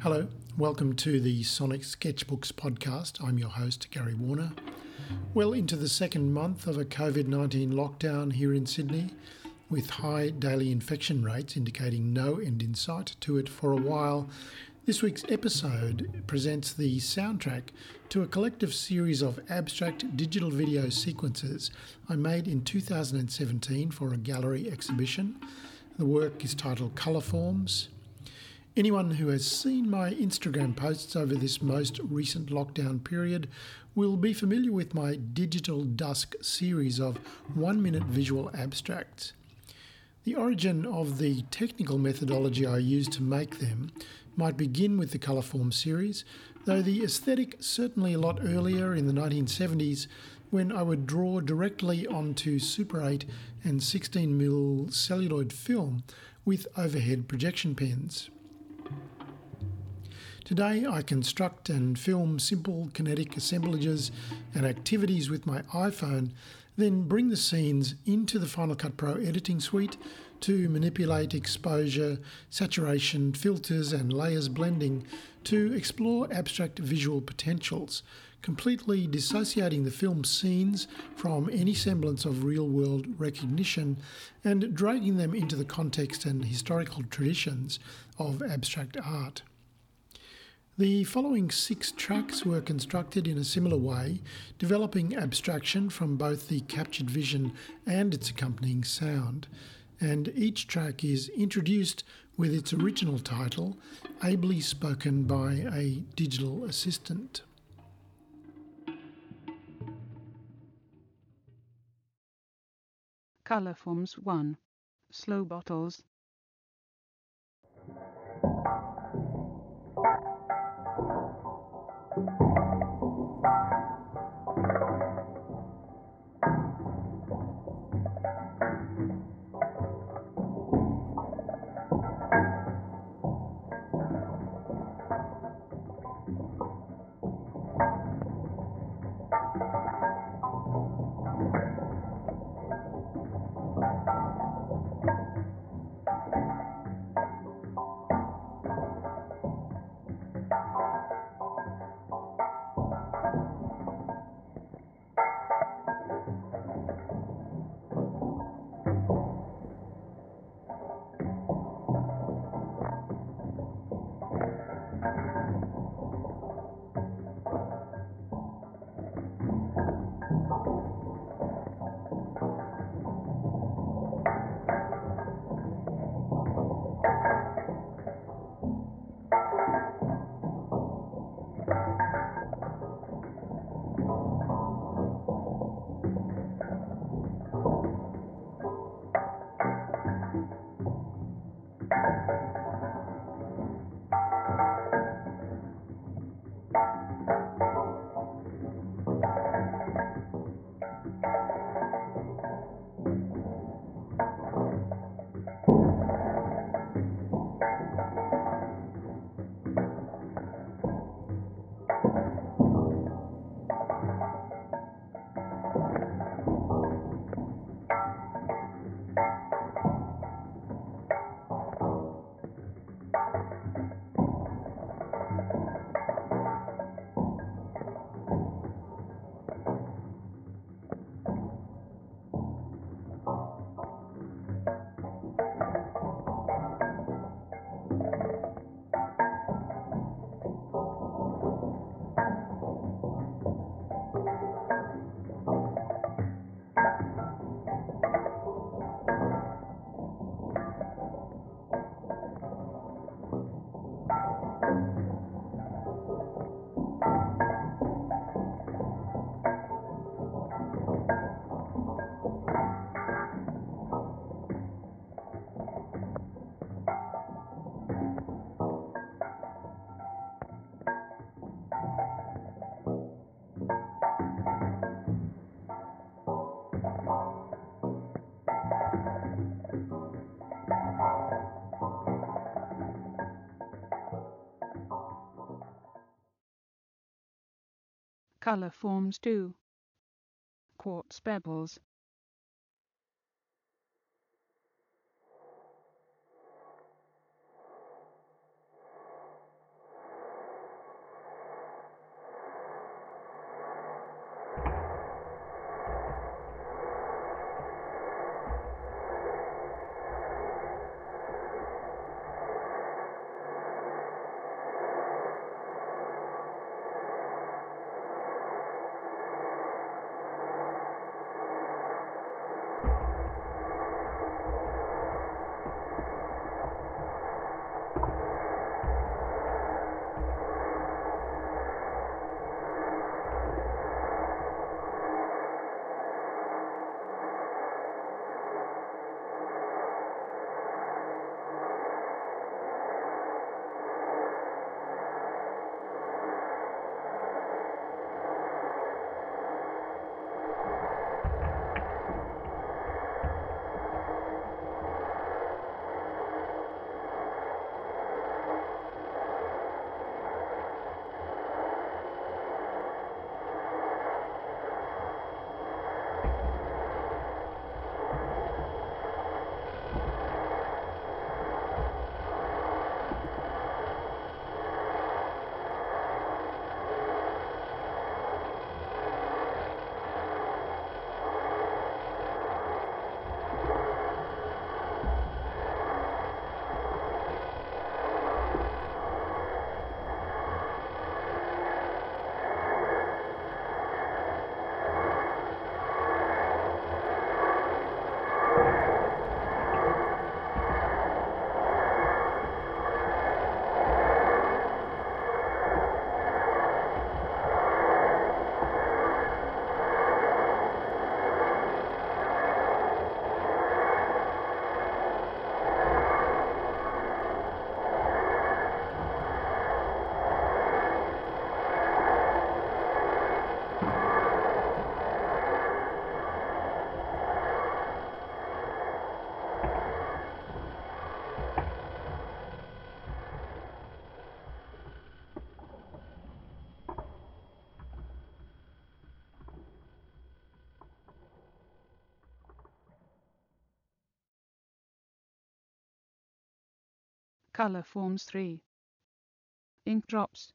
Hello, welcome to the Sonic Sketchbooks podcast. I'm your host, Gary Warner. Well into the second month of a COVID 19 lockdown here in Sydney, with high daily infection rates indicating no end in sight to it for a while, this week's episode presents the soundtrack to a collective series of abstract digital video sequences I made in 2017 for a gallery exhibition. The work is titled Colour Forms. Anyone who has seen my Instagram posts over this most recent lockdown period will be familiar with my Digital Dusk series of one minute visual abstracts. The origin of the technical methodology I used to make them might begin with the Colourform series, though the aesthetic certainly a lot earlier in the 1970s when I would draw directly onto Super 8 and 16mm celluloid film with overhead projection pens. Today, I construct and film simple kinetic assemblages and activities with my iPhone, then bring the scenes into the Final Cut Pro editing suite to manipulate exposure, saturation, filters, and layers blending to explore abstract visual potentials, completely dissociating the film scenes from any semblance of real world recognition and dragging them into the context and historical traditions of abstract art. The following six tracks were constructed in a similar way, developing abstraction from both the captured vision and its accompanying sound. And each track is introduced with its original title, ably spoken by a digital assistant. Color Forms 1 Slow Bottles Color Forms 2 Quartz Pebbles Color forms 3. Ink drops.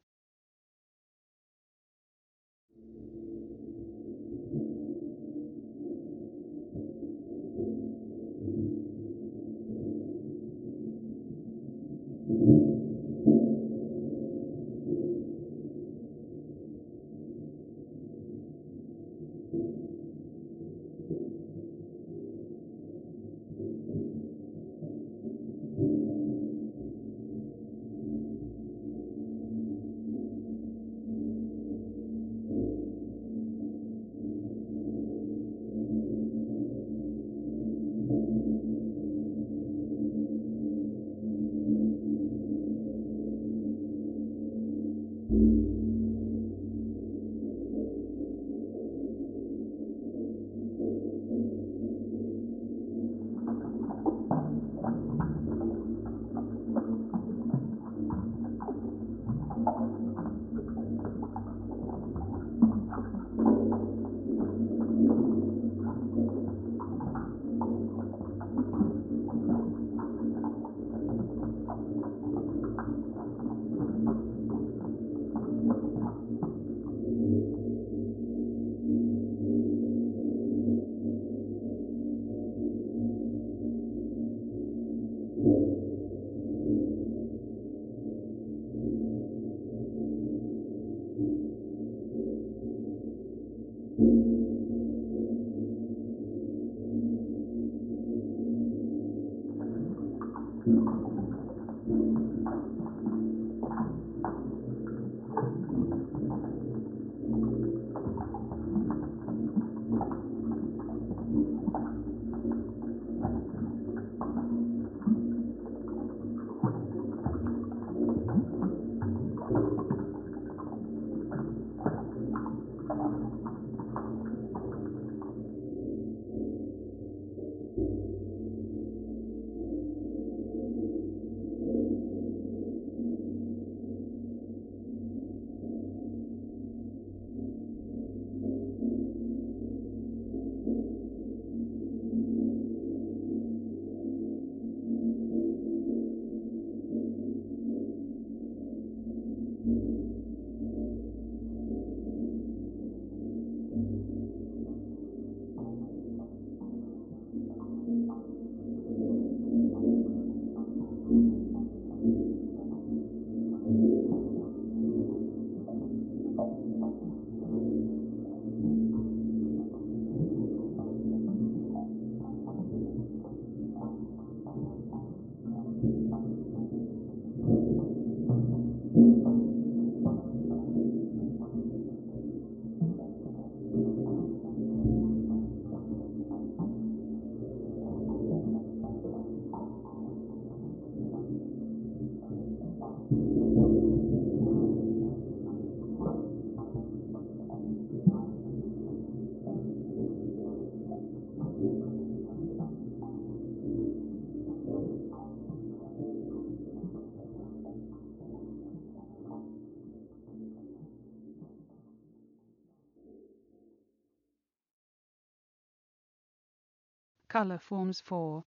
Color forms for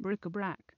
Bric-a-brac.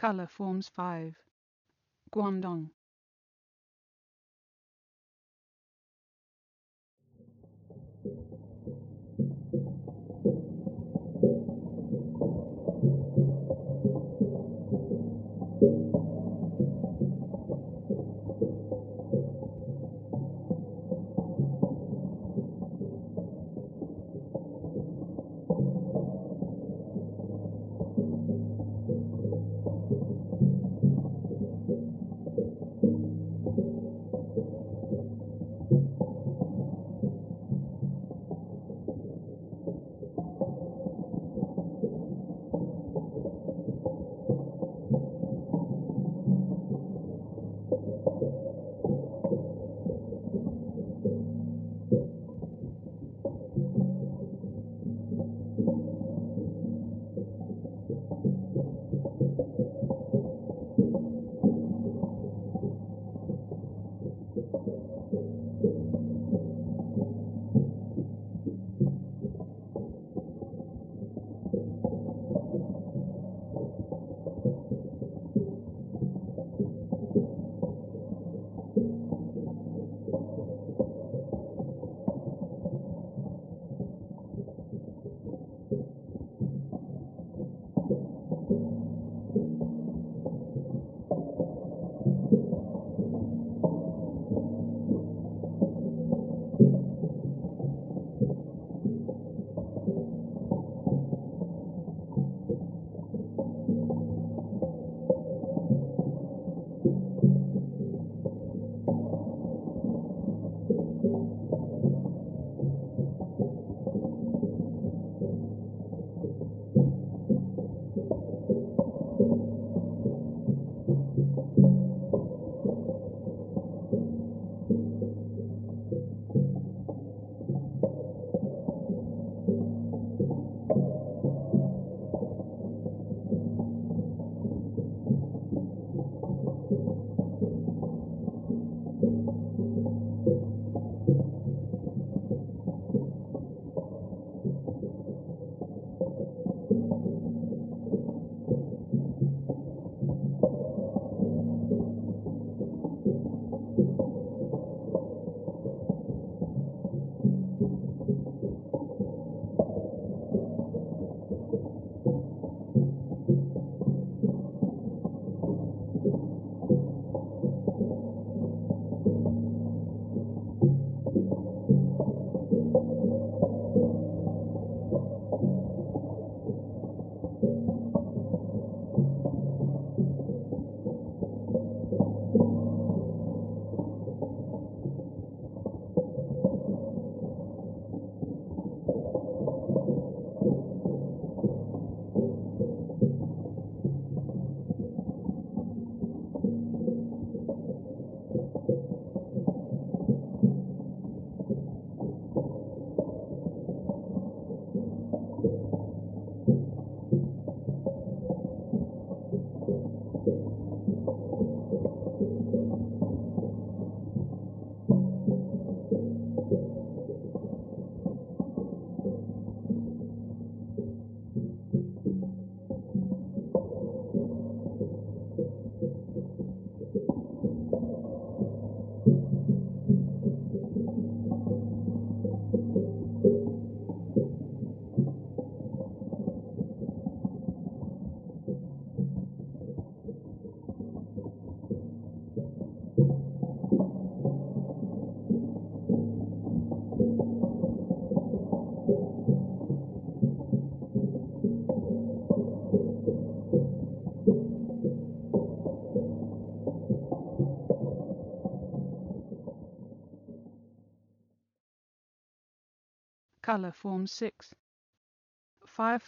Color forms 5. Guangdong. Color forms 6. Fire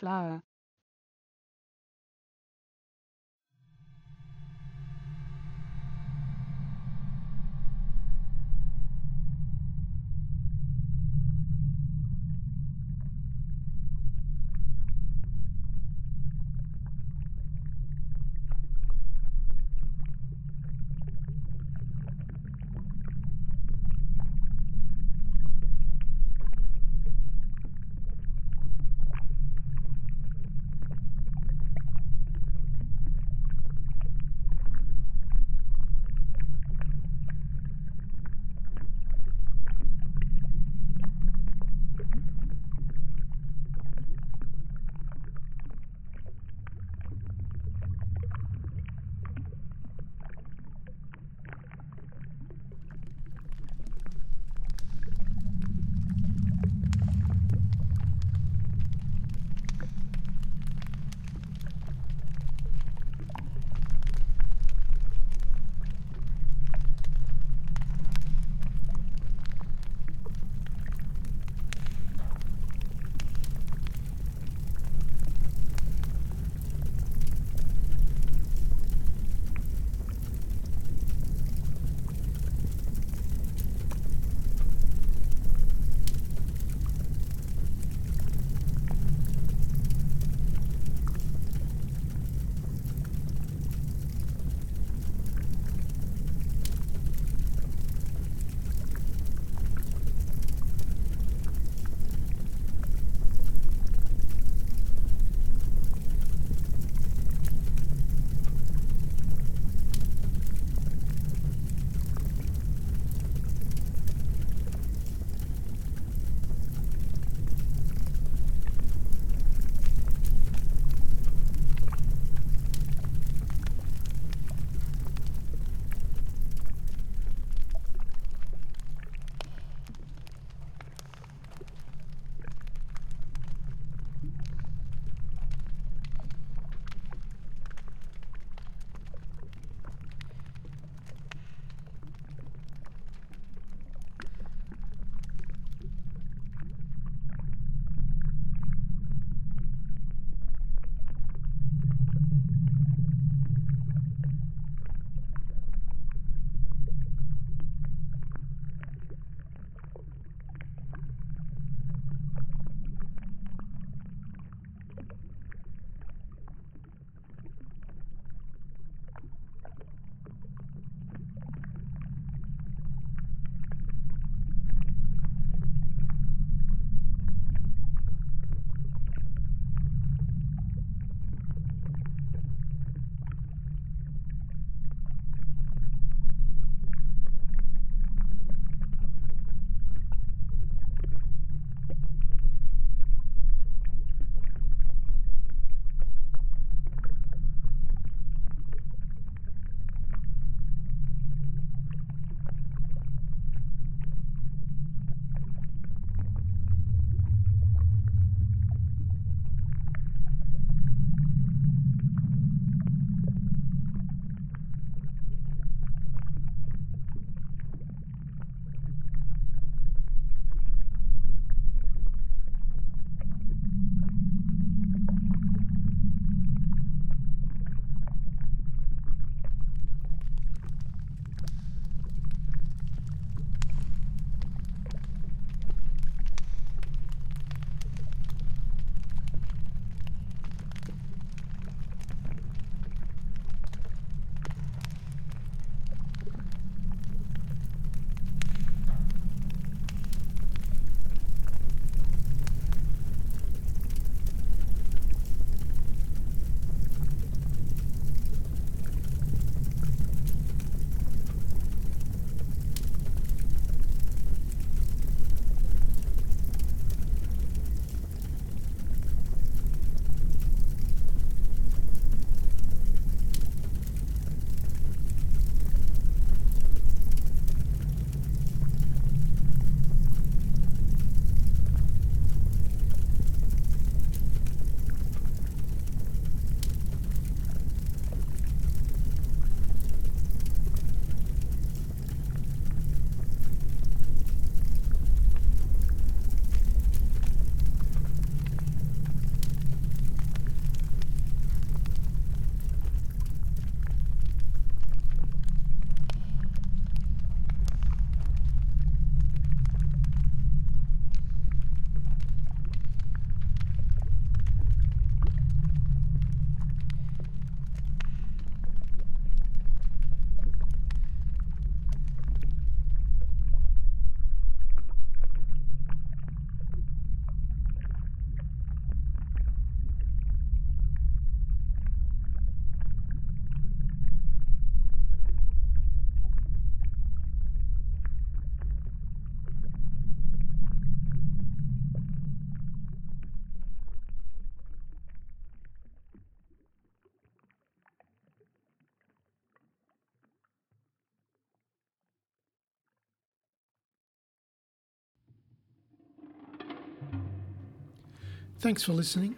Thanks for listening.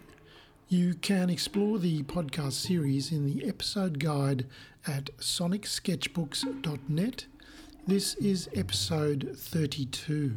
You can explore the podcast series in the episode guide at sonicsketchbooks.net. This is episode 32.